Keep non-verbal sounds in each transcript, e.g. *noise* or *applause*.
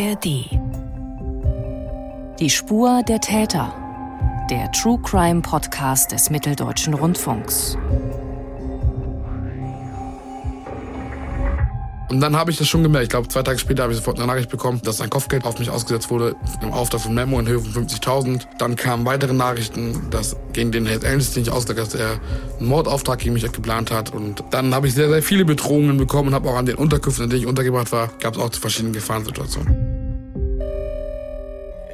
ARD. Die Spur der Täter. Der True Crime Podcast des Mitteldeutschen Rundfunks. Und dann habe ich das schon gemerkt. Ich glaube, zwei Tage später habe ich sofort eine Nachricht bekommen, dass ein Kopfgeld auf mich ausgesetzt wurde, im Auftrag von Memo in Höhe von 50.000. Dann kamen weitere Nachrichten, dass gegen den Herr Ernst nicht auslag, dass er einen Mordauftrag gegen mich geplant hat. Und dann habe ich sehr, sehr viele Bedrohungen bekommen und habe auch an den Unterkünften, in denen ich untergebracht war, gab es auch zu verschiedenen Gefahrensituationen.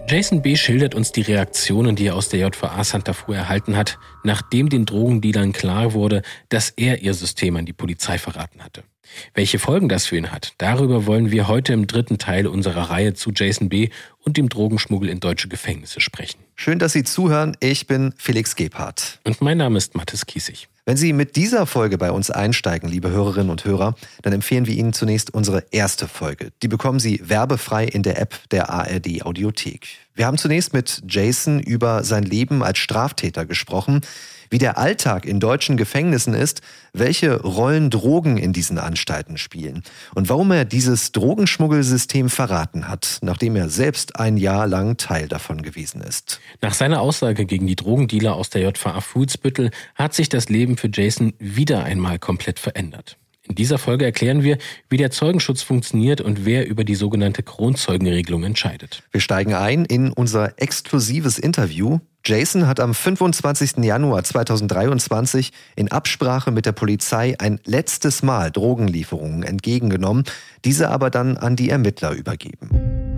Jason B. schildert uns die Reaktionen, die er aus der JVA Santa Fu erhalten hat, nachdem den Drogendealern klar wurde, dass er ihr System an die Polizei verraten hatte. Welche Folgen das für ihn hat, darüber wollen wir heute im dritten Teil unserer Reihe zu Jason B. und dem Drogenschmuggel in deutsche Gefängnisse sprechen. Schön, dass Sie zuhören. Ich bin Felix Gebhardt. Und mein Name ist Mathis Kiesig. Wenn Sie mit dieser Folge bei uns einsteigen, liebe Hörerinnen und Hörer, dann empfehlen wir Ihnen zunächst unsere erste Folge. Die bekommen Sie werbefrei in der App der ARD Audiothek. Wir haben zunächst mit Jason über sein Leben als Straftäter gesprochen wie der Alltag in deutschen Gefängnissen ist, welche Rollen Drogen in diesen Anstalten spielen und warum er dieses Drogenschmuggelsystem verraten hat, nachdem er selbst ein Jahr lang Teil davon gewesen ist. Nach seiner Aussage gegen die Drogendealer aus der JVA Foodsbüttel hat sich das Leben für Jason wieder einmal komplett verändert. In dieser Folge erklären wir, wie der Zeugenschutz funktioniert und wer über die sogenannte Kronzeugenregelung entscheidet. Wir steigen ein in unser exklusives Interview Jason hat am 25. Januar 2023 in Absprache mit der Polizei ein letztes Mal Drogenlieferungen entgegengenommen, diese aber dann an die Ermittler übergeben.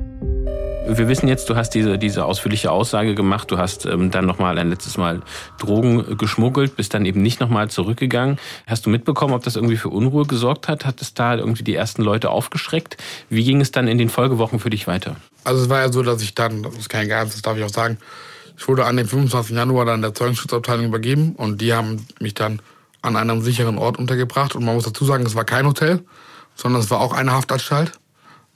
Wir wissen jetzt, du hast diese, diese ausführliche Aussage gemacht, du hast ähm, dann nochmal ein letztes Mal Drogen geschmuggelt, bist dann eben nicht nochmal zurückgegangen. Hast du mitbekommen, ob das irgendwie für Unruhe gesorgt hat? Hat es da irgendwie die ersten Leute aufgeschreckt? Wie ging es dann in den Folgewochen für dich weiter? Also es war ja so, dass ich dann, das ist kein Geheimnis, das darf ich auch sagen, ich wurde an dem 25. Januar dann der Zeugenschutzabteilung übergeben und die haben mich dann an einem sicheren Ort untergebracht. Und man muss dazu sagen, es war kein Hotel, sondern es war auch eine Haftanstalt.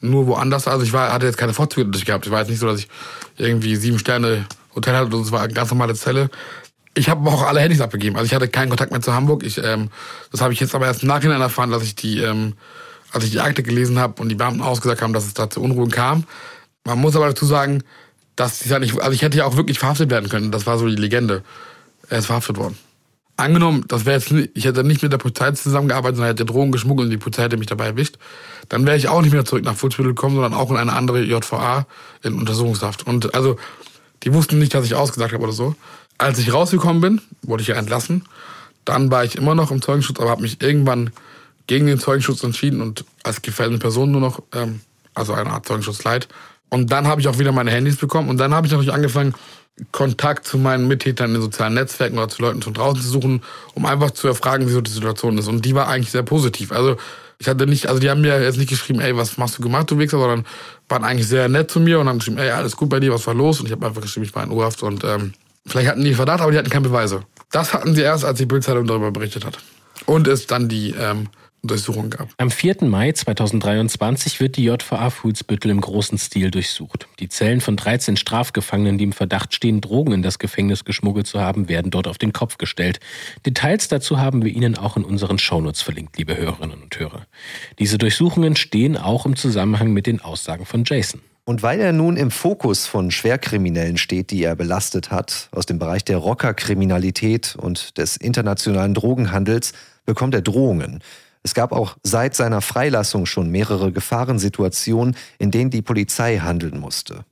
Nur woanders. Also ich war, hatte jetzt keine Vorzüge durch gehabt. Ich war jetzt nicht so, dass ich irgendwie sieben Sterne Hotel hatte und es war eine ganz normale Zelle. Ich habe auch alle Handys abgegeben. Also ich hatte keinen Kontakt mehr zu Hamburg. Ich, ähm, das habe ich jetzt aber erst im Nachhinein erfahren, dass ich die, ähm, als ich die Akte gelesen habe und die Beamten ausgesagt haben, dass es da zu Unruhen kam. Man muss aber dazu sagen, dass ich also ich hätte ja auch wirklich verhaftet werden können. Das war so die Legende. Er ist verhaftet worden. Angenommen, das wäre jetzt ich hätte nicht mit der Polizei zusammengearbeitet, sondern hätte Drogen geschmuggelt und die Polizei hätte mich dabei erwischt, dann wäre ich auch nicht mehr zurück nach Fußbüttel gekommen, sondern auch in eine andere JVA in Untersuchungshaft. Und also, die wussten nicht, dass ich ausgesagt habe oder so. Als ich rausgekommen bin, wurde ich ja entlassen. Dann war ich immer noch im Zeugenschutz, aber habe mich irgendwann gegen den Zeugenschutz entschieden und als gefährdende Person nur noch, ähm, also eine Art Zeugenschutzleid, und dann habe ich auch wieder meine Handys bekommen. Und dann habe ich natürlich angefangen, Kontakt zu meinen Mittätern in den sozialen Netzwerken oder zu Leuten von draußen zu suchen, um einfach zu erfragen, wie so die Situation ist. Und die war eigentlich sehr positiv. Also ich hatte nicht, also die haben mir jetzt nicht geschrieben, ey, was machst du gemacht, du Wichser, sondern waren eigentlich sehr nett zu mir und haben geschrieben, ey, alles gut bei dir, was war los? Und ich habe einfach geschrieben, ich war in Urhaft und ähm, vielleicht hatten die Verdacht, aber die hatten keine Beweise. Das hatten sie erst, als die Bildzeitung darüber berichtet hat. Und es dann die ähm, Durchsuchung gab. Am 4. Mai 2023 wird die JVA Fuhlsbüttel im großen Stil durchsucht. Die Zellen von 13 Strafgefangenen, die im Verdacht stehen, Drogen in das Gefängnis geschmuggelt zu haben, werden dort auf den Kopf gestellt. Details dazu haben wir Ihnen auch in unseren Shownotes verlinkt, liebe Hörerinnen und Hörer. Diese Durchsuchungen stehen auch im Zusammenhang mit den Aussagen von Jason. Und weil er nun im Fokus von Schwerkriminellen steht, die er belastet hat, aus dem Bereich der Rockerkriminalität und des internationalen Drogenhandels, bekommt er Drohungen. Es gab auch seit seiner Freilassung schon mehrere Gefahrensituationen, in denen die Polizei handeln musste.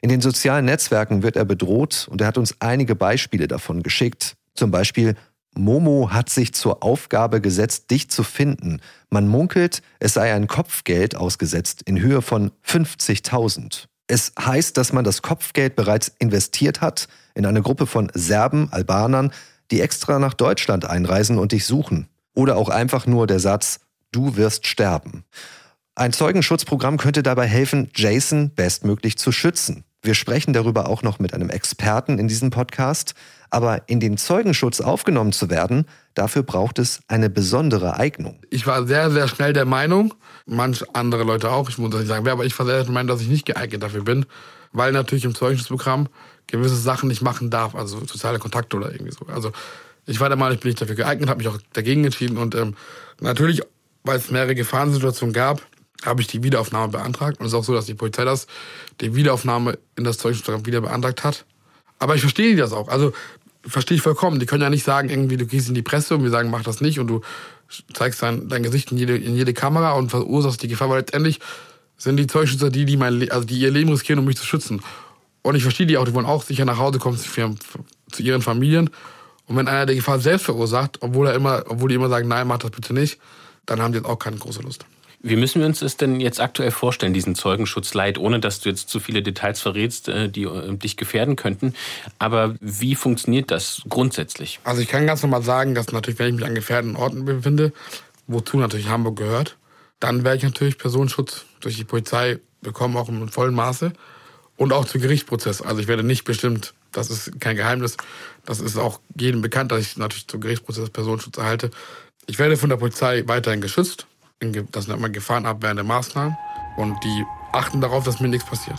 In den sozialen Netzwerken wird er bedroht und er hat uns einige Beispiele davon geschickt. Zum Beispiel, Momo hat sich zur Aufgabe gesetzt, dich zu finden. Man munkelt, es sei ein Kopfgeld ausgesetzt in Höhe von 50.000. Es heißt, dass man das Kopfgeld bereits investiert hat in eine Gruppe von Serben, Albanern, die extra nach Deutschland einreisen und dich suchen. Oder auch einfach nur der Satz, du wirst sterben. Ein Zeugenschutzprogramm könnte dabei helfen, Jason bestmöglich zu schützen. Wir sprechen darüber auch noch mit einem Experten in diesem Podcast. Aber in den Zeugenschutz aufgenommen zu werden, dafür braucht es eine besondere Eignung. Ich war sehr, sehr schnell der Meinung, manch andere Leute auch, ich muss das nicht sagen, aber ich war sehr der Meinung, dass ich nicht geeignet dafür bin, weil natürlich im Zeugenschutzprogramm gewisse Sachen nicht machen darf, also soziale Kontakte oder irgendwie so. Also ich war der Meinung, ich bin nicht dafür geeignet, habe mich auch dagegen entschieden. Und ähm, natürlich, weil es mehrere Gefahrensituationen gab, habe ich die Wiederaufnahme beantragt. Und es ist auch so, dass die Polizei das, die Wiederaufnahme in das Zeugenschutzprogramm wieder beantragt hat. Aber ich verstehe das auch. Also verstehe ich vollkommen. Die können ja nicht sagen, irgendwie, du gehst in die Presse und wir sagen, mach das nicht und du zeigst dein, dein Gesicht in jede, in jede Kamera und verursachst die Gefahr, weil letztendlich sind die Zeugschützer die, die, mein, also die ihr Leben riskieren, um mich zu schützen. Und ich verstehe die auch, die wollen auch sicher nach Hause kommen zu, zu ihren Familien. Und wenn einer die Gefahr selbst verursacht, obwohl er immer, obwohl die immer sagen, nein, mach das bitte nicht, dann haben die jetzt auch keine große Lust. Wie müssen wir uns das denn jetzt aktuell vorstellen, diesen Zeugenschutzleid, ohne dass du jetzt zu viele Details verrätst, äh, die äh, dich gefährden könnten? Aber wie funktioniert das grundsätzlich? Also ich kann ganz normal sagen, dass natürlich, wenn ich mich an gefährdeten Orten befinde, wozu natürlich Hamburg gehört, dann werde ich natürlich Personenschutz durch die Polizei bekommen, auch im vollen Maße. Und auch zu Gerichtsprozess. Also ich werde nicht bestimmt, das ist kein Geheimnis, das ist auch jedem bekannt, dass ich natürlich zu Gerichtsprozess Personenschutz erhalte. Ich werde von der Polizei weiterhin geschützt. Das nennt man gefahrenabwehrende Maßnahmen. Und die achten darauf, dass mir nichts passiert.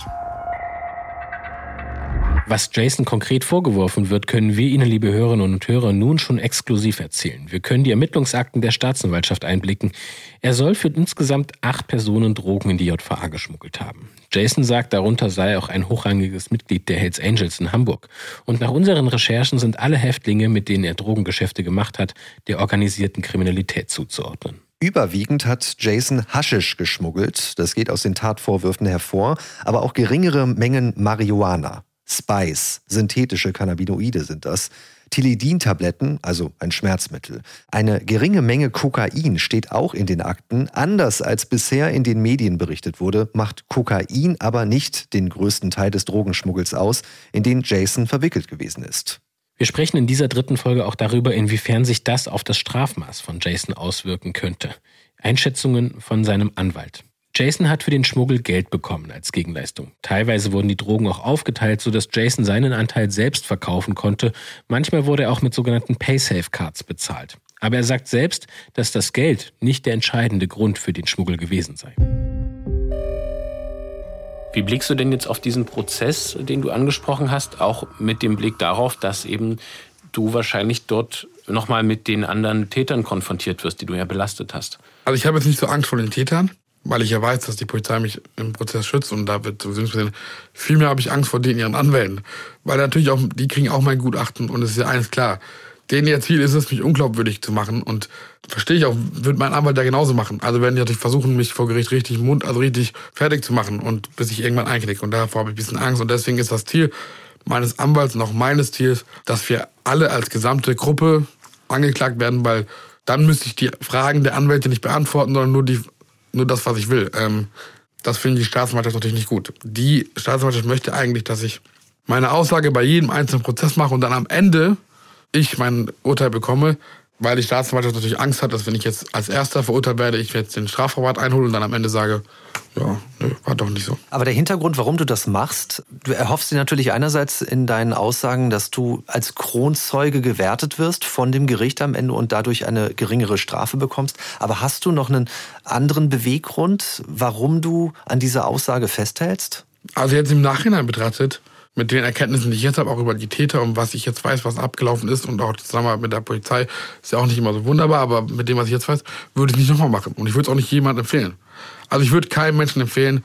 Was Jason konkret vorgeworfen wird, können wir Ihnen, liebe Hörerinnen und Hörer, nun schon exklusiv erzählen. Wir können die Ermittlungsakten der Staatsanwaltschaft einblicken. Er soll für insgesamt acht Personen Drogen in die JVA geschmuggelt haben. Jason sagt, darunter sei auch ein hochrangiges Mitglied der Hells Angels in Hamburg. Und nach unseren Recherchen sind alle Häftlinge, mit denen er Drogengeschäfte gemacht hat, der organisierten Kriminalität zuzuordnen. Überwiegend hat Jason Haschisch geschmuggelt, das geht aus den Tatvorwürfen hervor, aber auch geringere Mengen Marihuana. Spice, synthetische Cannabinoide sind das. Tilidin-Tabletten, also ein Schmerzmittel. Eine geringe Menge Kokain steht auch in den Akten. Anders als bisher in den Medien berichtet wurde, macht Kokain aber nicht den größten Teil des Drogenschmuggels aus, in den Jason verwickelt gewesen ist. Wir sprechen in dieser dritten Folge auch darüber, inwiefern sich das auf das Strafmaß von Jason auswirken könnte. Einschätzungen von seinem Anwalt. Jason hat für den Schmuggel Geld bekommen als Gegenleistung. Teilweise wurden die Drogen auch aufgeteilt, sodass Jason seinen Anteil selbst verkaufen konnte. Manchmal wurde er auch mit sogenannten Paysafe-Cards bezahlt. Aber er sagt selbst, dass das Geld nicht der entscheidende Grund für den Schmuggel gewesen sei. Wie blickst du denn jetzt auf diesen Prozess, den du angesprochen hast, auch mit dem Blick darauf, dass eben du wahrscheinlich dort nochmal mit den anderen Tätern konfrontiert wirst, die du ja belastet hast? Also ich habe jetzt nicht so Angst vor den Tätern weil ich ja weiß, dass die Polizei mich im Prozess schützt und da wird sowieso passieren. Vielmehr habe ich Angst vor denen ihren Anwälten, weil natürlich auch, die kriegen auch mein Gutachten und es ist ja eines klar. Denen ihr Ziel ist es, mich unglaubwürdig zu machen und verstehe ich auch, wird mein Anwalt da genauso machen. Also werden die natürlich versuchen, mich vor Gericht richtig Mund, also richtig fertig zu machen und bis ich irgendwann einknicke und davor habe ich ein bisschen Angst und deswegen ist das Ziel meines Anwalts und auch meines Ziels, dass wir alle als gesamte Gruppe angeklagt werden, weil dann müsste ich die Fragen der Anwälte nicht beantworten, sondern nur die nur das, was ich will. Ähm, das finden die Staatsanwaltschaft natürlich nicht gut. Die Staatsanwaltschaft möchte eigentlich, dass ich meine Aussage bei jedem einzelnen Prozess mache und dann am Ende ich mein Urteil bekomme, weil die Staatsanwaltschaft natürlich Angst hat, dass wenn ich jetzt als Erster verurteilt werde, ich jetzt den Strafverwahrt einhole und dann am Ende sage, ja, nö, war doch nicht so. Aber der Hintergrund, warum du das machst, du erhoffst dir natürlich einerseits in deinen Aussagen, dass du als Kronzeuge gewertet wirst von dem Gericht am Ende und dadurch eine geringere Strafe bekommst. Aber hast du noch einen anderen Beweggrund, warum du an dieser Aussage festhältst? Also jetzt im Nachhinein betrachtet, mit den Erkenntnissen, die ich jetzt habe, auch über die Täter und was ich jetzt weiß, was abgelaufen ist und auch Zusammenarbeit mit der Polizei, ist ja auch nicht immer so wunderbar, aber mit dem, was ich jetzt weiß, würde ich nicht nochmal machen. Und ich würde es auch nicht jemandem empfehlen. Also ich würde keinem Menschen empfehlen,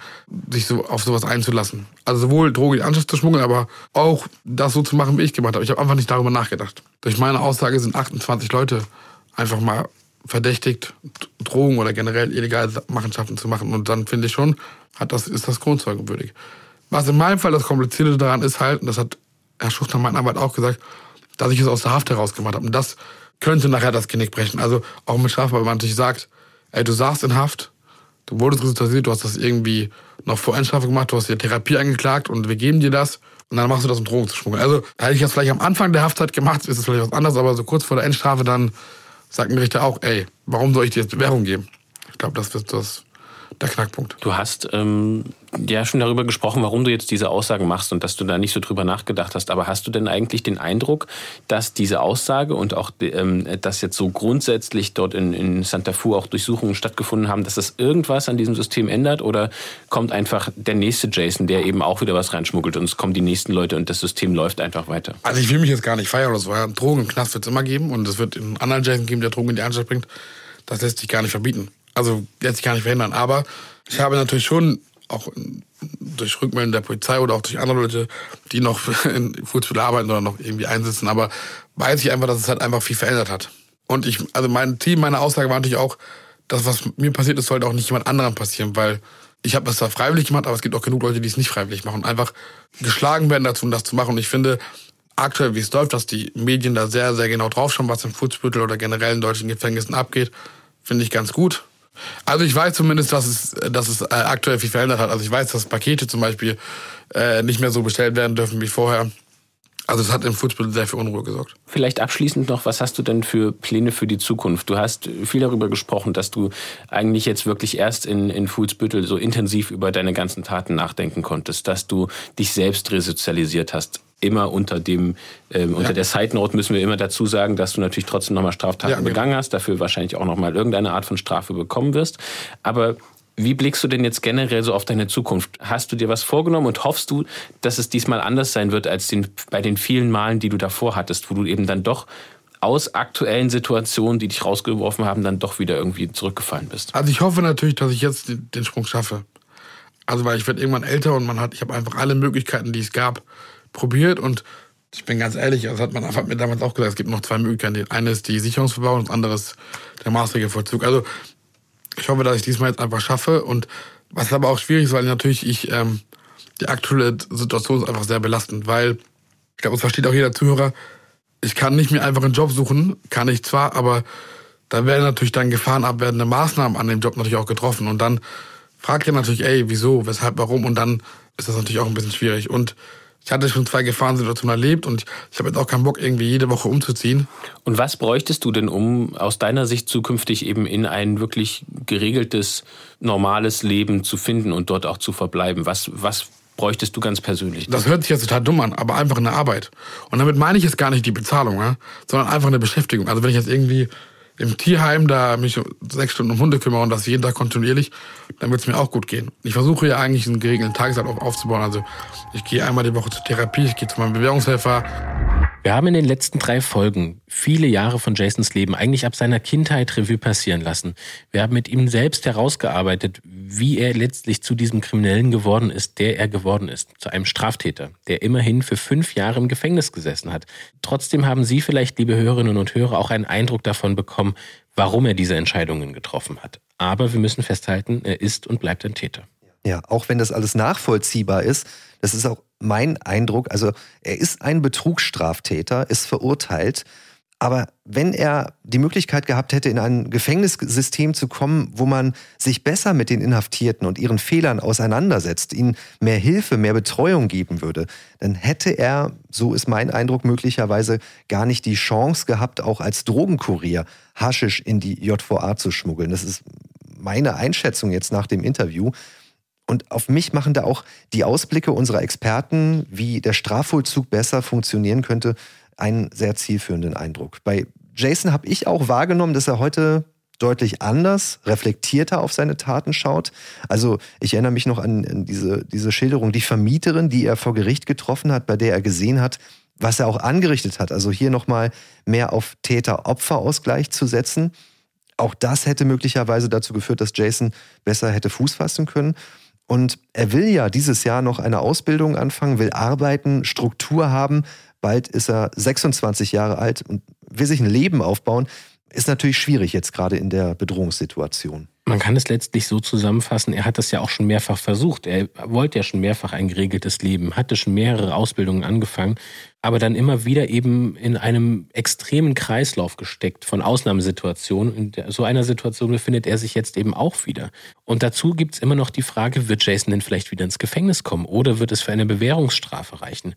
sich so auf sowas einzulassen. Also sowohl Drogen in Anschluss zu schmuggeln, aber auch das so zu machen, wie ich gemacht habe. Ich habe einfach nicht darüber nachgedacht. Durch meine Aussage sind 28 Leute einfach mal verdächtigt, Drogen oder generell illegale Machenschaften zu machen. Und dann finde ich schon, hat das, ist das grundzeugenwürdig. Was in meinem Fall das Komplizierte daran ist halt, und das hat Herr Schuchter, mein Anwalt, auch gesagt, dass ich es aus der Haft heraus gemacht habe. Und das könnte nachher das Genick brechen. Also auch mit Strafbar, wenn man natürlich sagt, ey, du saßt in Haft, du wurdest resultatiert, du hast das irgendwie noch vor Endstrafe gemacht, du hast dir Therapie angeklagt und wir geben dir das und dann machst du das, um Drogen zu schmuggeln. Also hätte ich das vielleicht am Anfang der Haftzeit gemacht, ist es vielleicht was anderes, aber so kurz vor der Endstrafe dann sagt ein Richter auch, ey, warum soll ich dir jetzt Bewährung geben? Ich glaube, das wird das der Knackpunkt. Du hast ähm, ja schon darüber gesprochen, warum du jetzt diese Aussagen machst und dass du da nicht so drüber nachgedacht hast. Aber hast du denn eigentlich den Eindruck, dass diese Aussage und auch, ähm, dass jetzt so grundsätzlich dort in, in Santa Fu auch Durchsuchungen stattgefunden haben, dass das irgendwas an diesem System ändert? Oder kommt einfach der nächste Jason, der eben auch wieder was reinschmuggelt und es kommen die nächsten Leute und das System läuft einfach weiter? Also ich will mich jetzt gar nicht feiern oder so. Drogen im Knast wird es immer geben und es wird einen anderen Jason geben, der Drogen in die Anstalt bringt. Das lässt sich gar nicht verbieten. Also lässt sich gar nicht verhindern. Aber Ich habe natürlich schon auch durch Rückmeldungen der Polizei oder auch durch andere Leute, die noch *laughs* in Fußball arbeiten oder noch irgendwie einsitzen, aber weiß ich einfach, dass es halt einfach viel verändert hat. Und ich, also mein Team, meine Aussage war natürlich auch, das, was mir passiert ist, sollte auch nicht jemand anderem passieren, weil ich habe das zwar freiwillig gemacht, aber es gibt auch genug Leute, die es nicht freiwillig machen. Einfach geschlagen werden dazu, das zu machen. Und ich finde, aktuell, wie es läuft, dass die Medien da sehr, sehr genau draufschauen, was im Fußbüttel oder generell in deutschen Gefängnissen abgeht, finde ich ganz gut. Also ich weiß zumindest, dass es, dass es äh, aktuell viel verändert hat. Also ich weiß, dass Pakete zum Beispiel äh, nicht mehr so bestellt werden dürfen wie vorher. Also es hat im Fußball sehr für Unruhe gesorgt. Vielleicht abschließend noch, was hast du denn für Pläne für die Zukunft? Du hast viel darüber gesprochen, dass du eigentlich jetzt wirklich erst in, in Fußbüttel so intensiv über deine ganzen Taten nachdenken konntest, dass du dich selbst resozialisiert hast. Immer unter dem, ähm, unter ja. der Side Note müssen wir immer dazu sagen, dass du natürlich trotzdem nochmal Straftaten ja, begangen hast, dafür wahrscheinlich auch nochmal irgendeine Art von Strafe bekommen wirst. Aber wie blickst du denn jetzt generell so auf deine Zukunft? Hast du dir was vorgenommen und hoffst du, dass es diesmal anders sein wird als den, bei den vielen Malen, die du davor hattest, wo du eben dann doch aus aktuellen Situationen, die dich rausgeworfen haben, dann doch wieder irgendwie zurückgefallen bist? Also ich hoffe natürlich, dass ich jetzt den Sprung schaffe. Also weil ich werde irgendwann älter und man hat, ich habe einfach alle Möglichkeiten, die es gab, probiert und ich bin ganz ehrlich, das hat man hat mir damals auch gesagt, es gibt noch zwei Möglichkeiten. Die eine ist die Sicherungsverbauung und das andere ist der maßregelvollzug. Vollzug. Also ich hoffe, dass ich diesmal jetzt einfach schaffe. Und was aber auch schwierig ist, weil natürlich ich ähm, die aktuelle Situation ist einfach sehr belastend, weil ich glaube, es versteht auch jeder Zuhörer. Ich kann nicht mehr einfach einen Job suchen, kann ich zwar, aber da werden natürlich dann gefahrenabwerdende Maßnahmen an dem Job natürlich auch getroffen. Und dann fragt ihr natürlich, ey, wieso, weshalb, warum? Und dann ist das natürlich auch ein bisschen schwierig. Und ich hatte schon zwei Gefahrensituationen erlebt und ich habe jetzt auch keinen Bock, irgendwie jede Woche umzuziehen. Und was bräuchtest du denn, um aus deiner Sicht zukünftig eben in ein wirklich geregeltes, normales Leben zu finden und dort auch zu verbleiben? Was, was bräuchtest du ganz persönlich? Das hört sich jetzt total dumm an, aber einfach eine Arbeit. Und damit meine ich jetzt gar nicht die Bezahlung, sondern einfach eine Beschäftigung. Also wenn ich jetzt irgendwie im Tierheim da mich sechs Stunden um Hunde kümmere und das jeden Tag kontinuierlich, dann wird es mir auch gut gehen. Ich versuche ja eigentlich einen geregelten Tagesablauf aufzubauen. Also ich gehe einmal die Woche zur Therapie, ich gehe zu meinem Bewährungshelfer. Wir haben in den letzten drei Folgen viele Jahre von Jasons Leben eigentlich ab seiner Kindheit Revue passieren lassen. Wir haben mit ihm selbst herausgearbeitet, wie er letztlich zu diesem Kriminellen geworden ist, der er geworden ist. Zu einem Straftäter, der immerhin für fünf Jahre im Gefängnis gesessen hat. Trotzdem haben Sie vielleicht, liebe Hörerinnen und Hörer, auch einen Eindruck davon bekommen, warum er diese Entscheidungen getroffen hat. Aber wir müssen festhalten, er ist und bleibt ein Täter. Ja, auch wenn das alles nachvollziehbar ist, das ist auch mein Eindruck. Also er ist ein Betrugsstraftäter, ist verurteilt. Aber wenn er die Möglichkeit gehabt hätte, in ein Gefängnissystem zu kommen, wo man sich besser mit den Inhaftierten und ihren Fehlern auseinandersetzt, ihnen mehr Hilfe, mehr Betreuung geben würde, dann hätte er, so ist mein Eindruck, möglicherweise gar nicht die Chance gehabt, auch als Drogenkurier Haschisch in die JVA zu schmuggeln. Das ist meine Einschätzung jetzt nach dem Interview. Und auf mich machen da auch die Ausblicke unserer Experten, wie der Strafvollzug besser funktionieren könnte, einen sehr zielführenden Eindruck. Bei Jason habe ich auch wahrgenommen, dass er heute deutlich anders, reflektierter auf seine Taten schaut. Also ich erinnere mich noch an, diese, diese Schilderung, die Vermieterin, die er vor Gericht getroffen hat, bei der er gesehen hat, was er auch angerichtet hat. Also hier nochmal mehr auf Täter-Opfer-Ausgleich zu setzen. Auch das hätte möglicherweise dazu geführt, dass Jason besser hätte Fuß fassen können. Und er will ja dieses Jahr noch eine Ausbildung anfangen, will arbeiten, Struktur haben. Bald ist er 26 Jahre alt und will sich ein Leben aufbauen. Ist natürlich schwierig jetzt gerade in der Bedrohungssituation. Man kann es letztlich so zusammenfassen, er hat das ja auch schon mehrfach versucht. Er wollte ja schon mehrfach ein geregeltes Leben, hatte schon mehrere Ausbildungen angefangen, aber dann immer wieder eben in einem extremen Kreislauf gesteckt von Ausnahmesituationen. In so einer Situation befindet er sich jetzt eben auch wieder. Und dazu gibt es immer noch die Frage, wird Jason denn vielleicht wieder ins Gefängnis kommen oder wird es für eine Bewährungsstrafe reichen?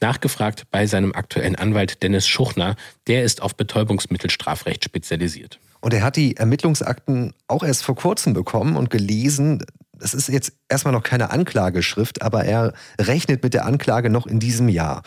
Nachgefragt bei seinem aktuellen Anwalt Dennis Schuchner, der ist auf Betäubungsmittelstrafrecht spezialisiert. Und er hat die Ermittlungsakten auch erst vor kurzem bekommen und gelesen. Das ist jetzt erstmal noch keine Anklageschrift, aber er rechnet mit der Anklage noch in diesem Jahr.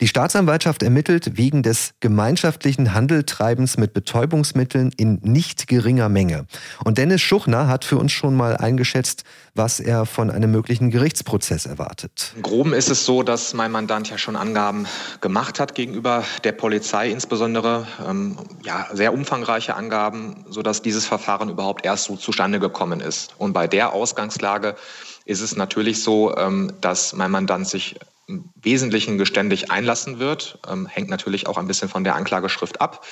Die Staatsanwaltschaft ermittelt wegen des gemeinschaftlichen Handeltreibens mit Betäubungsmitteln in nicht geringer Menge. Und Dennis Schuchner hat für uns schon mal eingeschätzt, was er von einem möglichen Gerichtsprozess erwartet. Im Groben ist es so, dass mein Mandant ja schon Angaben gemacht hat gegenüber der Polizei, insbesondere ähm, ja, sehr umfangreiche Angaben, sodass dieses Verfahren überhaupt erst so zustande gekommen ist. Und bei der Ausgangslage ist es natürlich so, ähm, dass mein Mandant sich Wesentlichen geständig einlassen wird. Ähm, hängt natürlich auch ein bisschen von der Anklageschrift ab,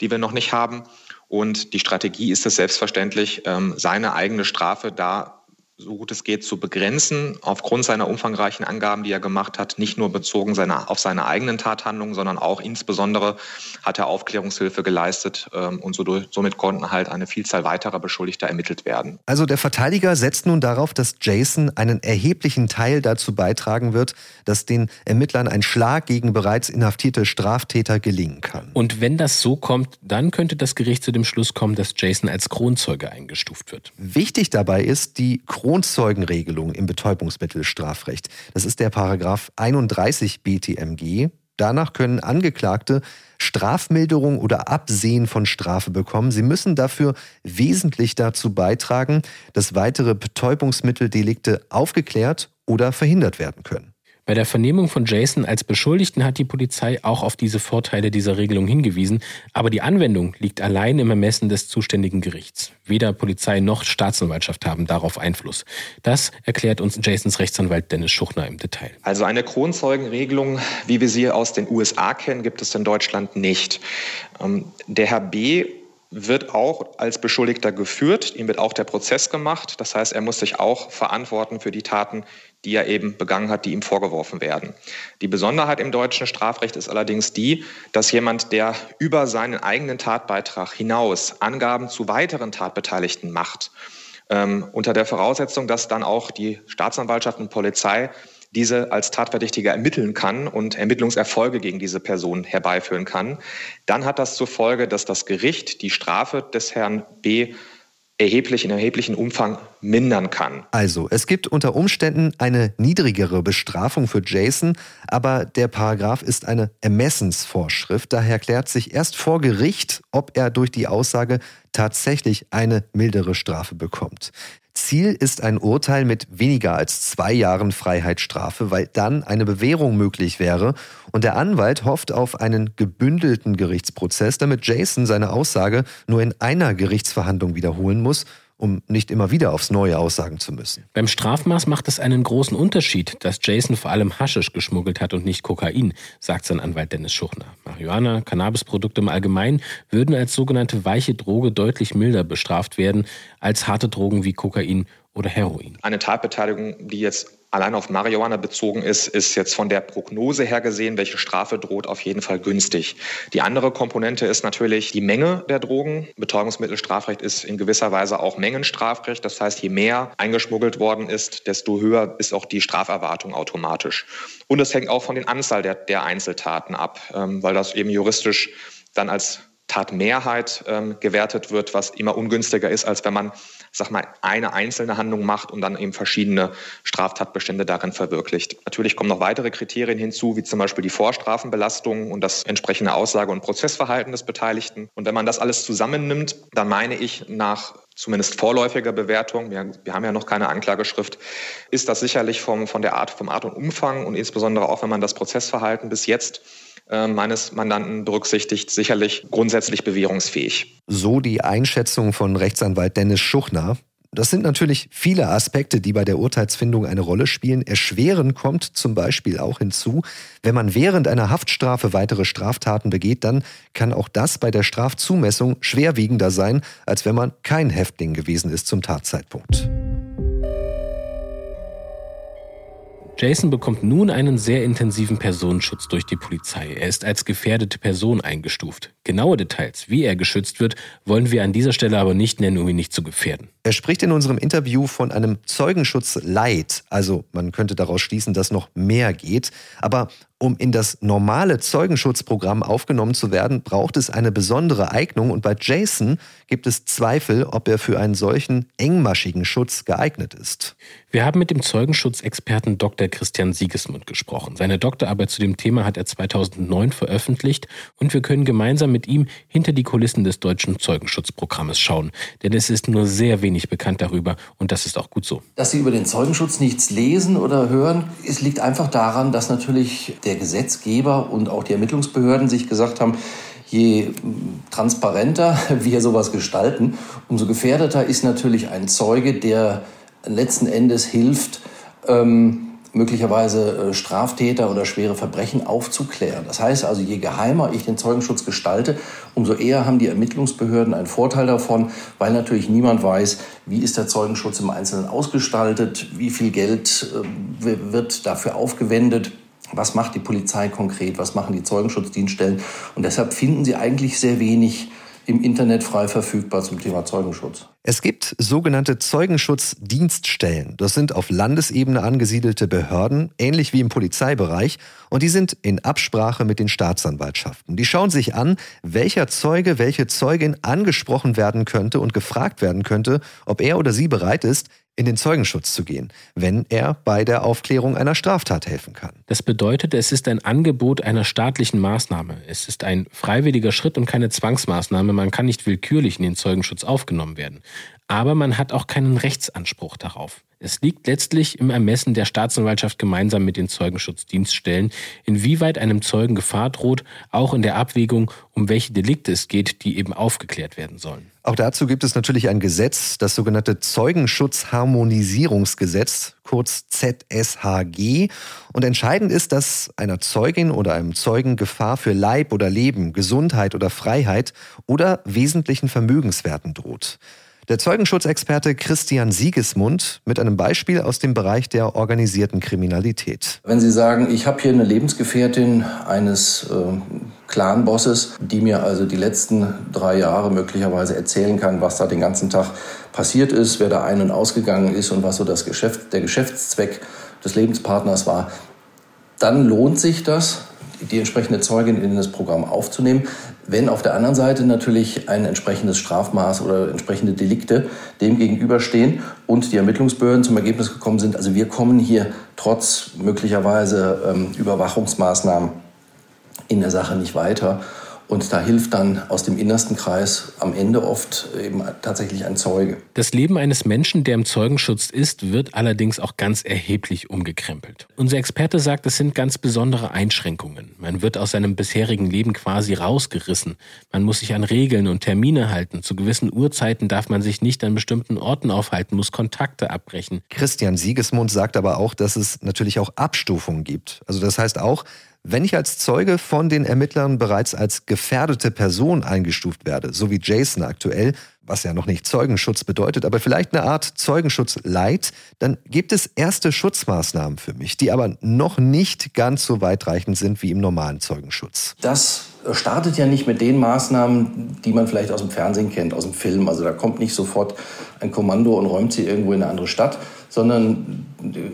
die wir noch nicht haben. Und die Strategie ist es selbstverständlich, ähm, seine eigene Strafe da so gut es geht, zu begrenzen, aufgrund seiner umfangreichen Angaben, die er gemacht hat, nicht nur bezogen seine, auf seine eigenen Tathandlungen, sondern auch insbesondere hat er Aufklärungshilfe geleistet ähm, und so durch, somit konnten halt eine Vielzahl weiterer Beschuldigter ermittelt werden. Also der Verteidiger setzt nun darauf, dass Jason einen erheblichen Teil dazu beitragen wird, dass den Ermittlern ein Schlag gegen bereits inhaftierte Straftäter gelingen kann. Und wenn das so kommt, dann könnte das Gericht zu dem Schluss kommen, dass Jason als Kronzeuge eingestuft wird. Wichtig dabei ist, die Kron Kronzeugenregelung im Betäubungsmittelstrafrecht. Das ist der Paragraph 31 BTMG. Danach können Angeklagte Strafmilderung oder Absehen von Strafe bekommen. Sie müssen dafür wesentlich dazu beitragen, dass weitere Betäubungsmitteldelikte aufgeklärt oder verhindert werden können. Bei der Vernehmung von Jason als Beschuldigten hat die Polizei auch auf diese Vorteile dieser Regelung hingewiesen, aber die Anwendung liegt allein im Ermessen des zuständigen Gerichts. Weder Polizei noch Staatsanwaltschaft haben darauf Einfluss. Das erklärt uns Jasons Rechtsanwalt Dennis Schuchner im Detail. Also eine Kronzeugenregelung, wie wir sie aus den USA kennen, gibt es in Deutschland nicht. Ähm, der Herr B wird auch als Beschuldigter geführt, ihm wird auch der Prozess gemacht. Das heißt, er muss sich auch verantworten für die Taten, die er eben begangen hat, die ihm vorgeworfen werden. Die Besonderheit im deutschen Strafrecht ist allerdings die, dass jemand, der über seinen eigenen Tatbeitrag hinaus Angaben zu weiteren Tatbeteiligten macht, ähm, unter der Voraussetzung, dass dann auch die Staatsanwaltschaft und Polizei diese als Tatverdächtiger ermitteln kann und Ermittlungserfolge gegen diese Person herbeiführen kann, dann hat das zur Folge, dass das Gericht die Strafe des Herrn B erheblich in erheblichen Umfang mindern kann. Also, es gibt unter Umständen eine niedrigere Bestrafung für Jason, aber der Paragraph ist eine Ermessensvorschrift. Daher klärt sich erst vor Gericht, ob er durch die Aussage tatsächlich eine mildere Strafe bekommt. Ziel ist ein Urteil mit weniger als zwei Jahren Freiheitsstrafe, weil dann eine Bewährung möglich wäre. Und der Anwalt hofft auf einen gebündelten Gerichtsprozess, damit Jason seine Aussage nur in einer Gerichtsverhandlung wiederholen muss um nicht immer wieder aufs Neue aussagen zu müssen. Beim Strafmaß macht es einen großen Unterschied, dass Jason vor allem Haschisch geschmuggelt hat und nicht Kokain, sagt sein Anwalt Dennis Schuchner. Marihuana, Cannabisprodukte im Allgemeinen würden als sogenannte weiche Droge deutlich milder bestraft werden als harte Drogen wie Kokain oder Heroin. Eine Tatbeteiligung, die jetzt allein auf Marihuana bezogen ist, ist jetzt von der Prognose her gesehen, welche Strafe droht, auf jeden Fall günstig. Die andere Komponente ist natürlich die Menge der Drogen. Betäubungsmittelstrafrecht ist in gewisser Weise auch Mengenstrafrecht. Das heißt, je mehr eingeschmuggelt worden ist, desto höher ist auch die Straferwartung automatisch. Und es hängt auch von den Anzahl der, der Einzeltaten ab, ähm, weil das eben juristisch dann als Tatmehrheit ähm, gewertet wird, was immer ungünstiger ist, als wenn man, sag mal, eine einzelne Handlung macht und dann eben verschiedene Straftatbestände darin verwirklicht. Natürlich kommen noch weitere Kriterien hinzu, wie zum Beispiel die Vorstrafenbelastung und das entsprechende Aussage- und Prozessverhalten des Beteiligten. Und wenn man das alles zusammennimmt, dann meine ich nach zumindest vorläufiger Bewertung, wir, wir, haben ja noch keine Anklageschrift, ist das sicherlich vom, von der Art, vom Art und Umfang und insbesondere auch, wenn man das Prozessverhalten bis jetzt meines Mandanten berücksichtigt, sicherlich grundsätzlich bewährungsfähig. So die Einschätzung von Rechtsanwalt Dennis Schuchner. Das sind natürlich viele Aspekte, die bei der Urteilsfindung eine Rolle spielen. Erschweren kommt zum Beispiel auch hinzu, wenn man während einer Haftstrafe weitere Straftaten begeht, dann kann auch das bei der Strafzumessung schwerwiegender sein, als wenn man kein Häftling gewesen ist zum Tatzeitpunkt. Jason bekommt nun einen sehr intensiven Personenschutz durch die Polizei. Er ist als gefährdete Person eingestuft. Genaue Details, wie er geschützt wird, wollen wir an dieser Stelle aber nicht nennen, um ihn nicht zu gefährden. Er spricht in unserem Interview von einem Zeugenschutz Light, also man könnte daraus schließen, dass noch mehr geht. Aber um in das normale Zeugenschutzprogramm aufgenommen zu werden, braucht es eine besondere Eignung und bei Jason gibt es Zweifel, ob er für einen solchen engmaschigen Schutz geeignet ist. Wir haben mit dem Zeugenschutzexperten Dr. Christian Siegesmund gesprochen. Seine Doktorarbeit zu dem Thema hat er 2009 veröffentlicht und wir können gemeinsam mit ihm hinter die Kulissen des deutschen Zeugenschutzprogrammes schauen, denn es ist nur sehr wenig bekannt darüber und das ist auch gut so. Dass Sie über den Zeugenschutz nichts lesen oder hören, es liegt einfach daran, dass natürlich der Gesetzgeber und auch die Ermittlungsbehörden sich gesagt haben, je transparenter *laughs* wir sowas gestalten, umso gefährdeter ist natürlich ein Zeuge, der letzten Endes hilft, ähm, möglicherweise äh, Straftäter oder schwere Verbrechen aufzuklären. Das heißt also, je geheimer ich den Zeugenschutz gestalte, umso eher haben die Ermittlungsbehörden einen Vorteil davon, weil natürlich niemand weiß, wie ist der Zeugenschutz im Einzelnen ausgestaltet, wie viel Geld äh, wird dafür aufgewendet was macht die Polizei konkret? Was machen die Zeugenschutzdienststellen? Und deshalb finden Sie eigentlich sehr wenig im Internet frei verfügbar zum Thema Zeugenschutz. Es gibt sogenannte Zeugenschutzdienststellen. Das sind auf Landesebene angesiedelte Behörden, ähnlich wie im Polizeibereich, und die sind in Absprache mit den Staatsanwaltschaften. Die schauen sich an, welcher Zeuge, welche Zeugin angesprochen werden könnte und gefragt werden könnte, ob er oder sie bereit ist, in den Zeugenschutz zu gehen, wenn er bei der Aufklärung einer Straftat helfen kann. Das bedeutet, es ist ein Angebot einer staatlichen Maßnahme. Es ist ein freiwilliger Schritt und keine Zwangsmaßnahme. Man kann nicht willkürlich in den Zeugenschutz aufgenommen werden. Aber man hat auch keinen Rechtsanspruch darauf. Es liegt letztlich im Ermessen der Staatsanwaltschaft gemeinsam mit den Zeugenschutzdienststellen, inwieweit einem Zeugen Gefahr droht, auch in der Abwägung, um welche Delikte es geht, die eben aufgeklärt werden sollen. Auch dazu gibt es natürlich ein Gesetz, das sogenannte Zeugenschutzharmonisierungsgesetz, kurz ZSHG. Und entscheidend ist, dass einer Zeugin oder einem Zeugen Gefahr für Leib oder Leben, Gesundheit oder Freiheit oder wesentlichen Vermögenswerten droht. Der Zeugenschutzexperte Christian Siegesmund mit einem Beispiel aus dem Bereich der organisierten Kriminalität. Wenn Sie sagen, ich habe hier eine Lebensgefährtin eines äh, Clan-Bosses, die mir also die letzten drei Jahre möglicherweise erzählen kann, was da den ganzen Tag passiert ist, wer da ein- und ausgegangen ist und was so das Geschäft, der Geschäftszweck des Lebenspartners war, dann lohnt sich das, die entsprechende Zeugin in das Programm aufzunehmen. Wenn auf der anderen Seite natürlich ein entsprechendes Strafmaß oder entsprechende Delikte dem gegenüberstehen und die Ermittlungsbehörden zum Ergebnis gekommen sind, also wir kommen hier trotz möglicherweise ähm, Überwachungsmaßnahmen in der Sache nicht weiter und da hilft dann aus dem innersten Kreis am Ende oft eben tatsächlich ein Zeuge. Das Leben eines Menschen, der im Zeugenschutz ist, wird allerdings auch ganz erheblich umgekrempelt. Unser Experte sagt, es sind ganz besondere Einschränkungen. Man wird aus seinem bisherigen Leben quasi rausgerissen. Man muss sich an Regeln und Termine halten. Zu gewissen Uhrzeiten darf man sich nicht an bestimmten Orten aufhalten, muss Kontakte abbrechen. Christian Siegesmund sagt aber auch, dass es natürlich auch Abstufungen gibt. Also das heißt auch, wenn ich als Zeuge von den Ermittlern bereits als gefährdete Person eingestuft werde, so wie Jason aktuell, was ja noch nicht Zeugenschutz bedeutet, aber vielleicht eine Art Zeugenschutz light, dann gibt es erste Schutzmaßnahmen für mich, die aber noch nicht ganz so weitreichend sind wie im normalen Zeugenschutz. Das startet ja nicht mit den Maßnahmen, die man vielleicht aus dem Fernsehen kennt, aus dem Film. Also da kommt nicht sofort ein Kommando und räumt sie irgendwo in eine andere Stadt, sondern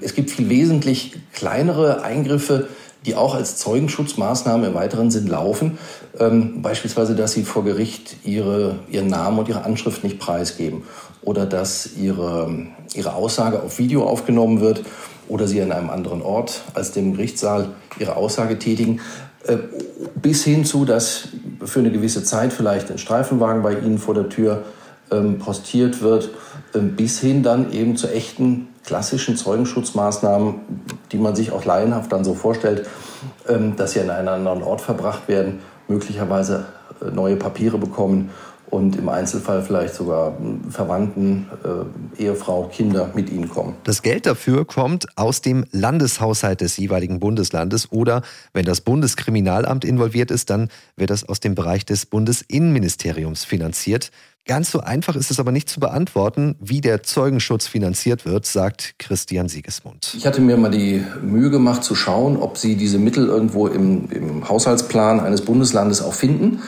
es gibt viel wesentlich kleinere Eingriffe, die auch als Zeugenschutzmaßnahme im weiteren Sinn laufen. Ähm, beispielsweise, dass sie vor Gericht ihre, ihren Namen und ihre Anschrift nicht preisgeben oder dass ihre, ihre Aussage auf Video aufgenommen wird oder sie an einem anderen Ort als dem Gerichtssaal ihre Aussage tätigen. Äh, bis hin zu, dass für eine gewisse Zeit vielleicht ein Streifenwagen bei Ihnen vor der Tür ähm, postiert wird, äh, bis hin dann eben zu echten klassischen Zeugenschutzmaßnahmen, die man sich auch laienhaft dann so vorstellt, ähm, dass sie an einen anderen Ort verbracht werden, möglicherweise äh, neue Papiere bekommen und im Einzelfall vielleicht sogar hm, Verwandten, äh, Ehefrau, Kinder mit ihnen kommen. Das Geld dafür kommt aus dem Landeshaushalt des jeweiligen Bundeslandes oder wenn das Bundeskriminalamt involviert ist, dann wird das aus dem Bereich des Bundesinnenministeriums finanziert. Ganz so einfach ist es aber nicht zu beantworten, wie der Zeugenschutz finanziert wird, sagt Christian Siegesmund. Ich hatte mir mal die Mühe gemacht zu schauen, ob Sie diese Mittel irgendwo im, im Haushaltsplan eines Bundeslandes auch finden.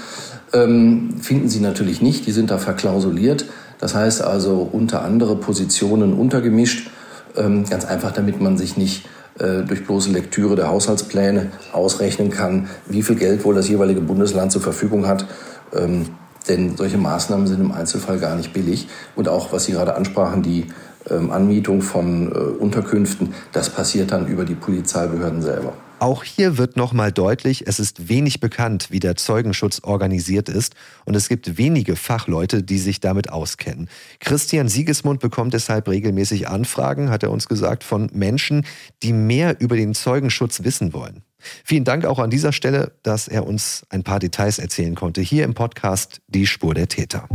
ähm, finden Sie natürlich nicht. Die sind da verklausuliert. Das heißt also unter andere Positionen untergemischt. Ähm, ganz einfach, damit man sich nicht äh, durch bloße Lektüre der Haushaltspläne ausrechnen kann, wie viel Geld wohl das jeweilige Bundesland zur Verfügung hat. Ähm, denn solche Maßnahmen sind im Einzelfall gar nicht billig. Und auch, was Sie gerade ansprachen, die ähm, Anmietung von äh, Unterkünften, das passiert dann über die Polizeibehörden selber. Auch hier wird nochmal deutlich, es ist wenig bekannt, wie der Zeugenschutz organisiert ist und es gibt wenige Fachleute, die sich damit auskennen. Christian Siegesmund bekommt deshalb regelmäßig Anfragen, hat er uns gesagt, von Menschen, die mehr über den Zeugenschutz wissen wollen. Vielen Dank auch an dieser Stelle, dass er uns ein paar Details erzählen konnte, hier im Podcast Die Spur der Täter.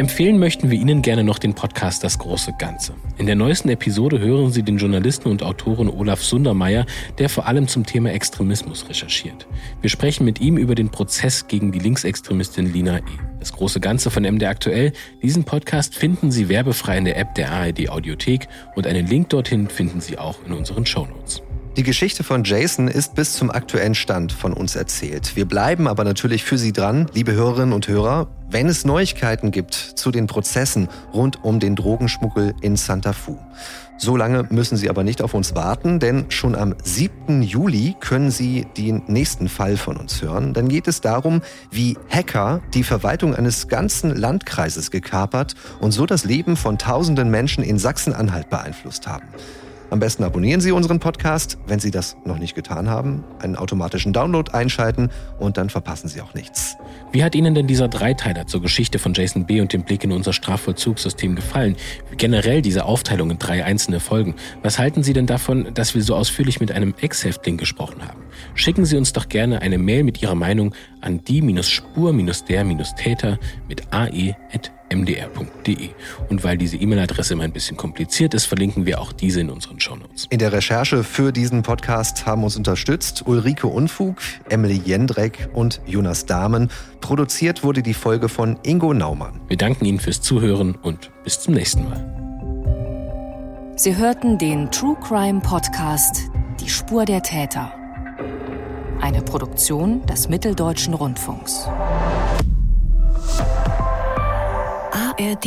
Empfehlen möchten wir Ihnen gerne noch den Podcast Das große Ganze. In der neuesten Episode hören Sie den Journalisten und Autoren Olaf Sundermeier, der vor allem zum Thema Extremismus recherchiert. Wir sprechen mit ihm über den Prozess gegen die Linksextremistin Lina E. Das große Ganze von MD Aktuell. Diesen Podcast finden Sie werbefrei in der App der ARD Audiothek und einen Link dorthin finden Sie auch in unseren Shownotes. Die Geschichte von Jason ist bis zum aktuellen Stand von uns erzählt. Wir bleiben aber natürlich für Sie dran, liebe Hörerinnen und Hörer, wenn es Neuigkeiten gibt zu den Prozessen rund um den Drogenschmuggel in Santa Fu. So lange müssen Sie aber nicht auf uns warten, denn schon am 7. Juli können Sie den nächsten Fall von uns hören. Dann geht es darum, wie Hacker die Verwaltung eines ganzen Landkreises gekapert und so das Leben von tausenden Menschen in Sachsen-Anhalt beeinflusst haben. Am besten abonnieren Sie unseren Podcast, wenn Sie das noch nicht getan haben, einen automatischen Download einschalten und dann verpassen Sie auch nichts. Wie hat Ihnen denn dieser Dreiteiler zur Geschichte von Jason B. und dem Blick in unser Strafvollzugssystem gefallen? Generell diese Aufteilung in drei einzelne Folgen. Was halten Sie denn davon, dass wir so ausführlich mit einem Ex-Häftling gesprochen haben? Schicken Sie uns doch gerne eine Mail mit Ihrer Meinung an die-spur-der-täter mit ae@ mdr.de. Und weil diese E-Mail-Adresse immer ein bisschen kompliziert ist, verlinken wir auch diese in unseren Shownotes. In der Recherche für diesen Podcast haben uns unterstützt Ulrike Unfug, Emily Jendreck und Jonas Dahmen. Produziert wurde die Folge von Ingo Naumann. Wir danken Ihnen fürs Zuhören und bis zum nächsten Mal. Sie hörten den True Crime Podcast Die Spur der Täter. Eine Produktion des Mitteldeutschen Rundfunks. ARD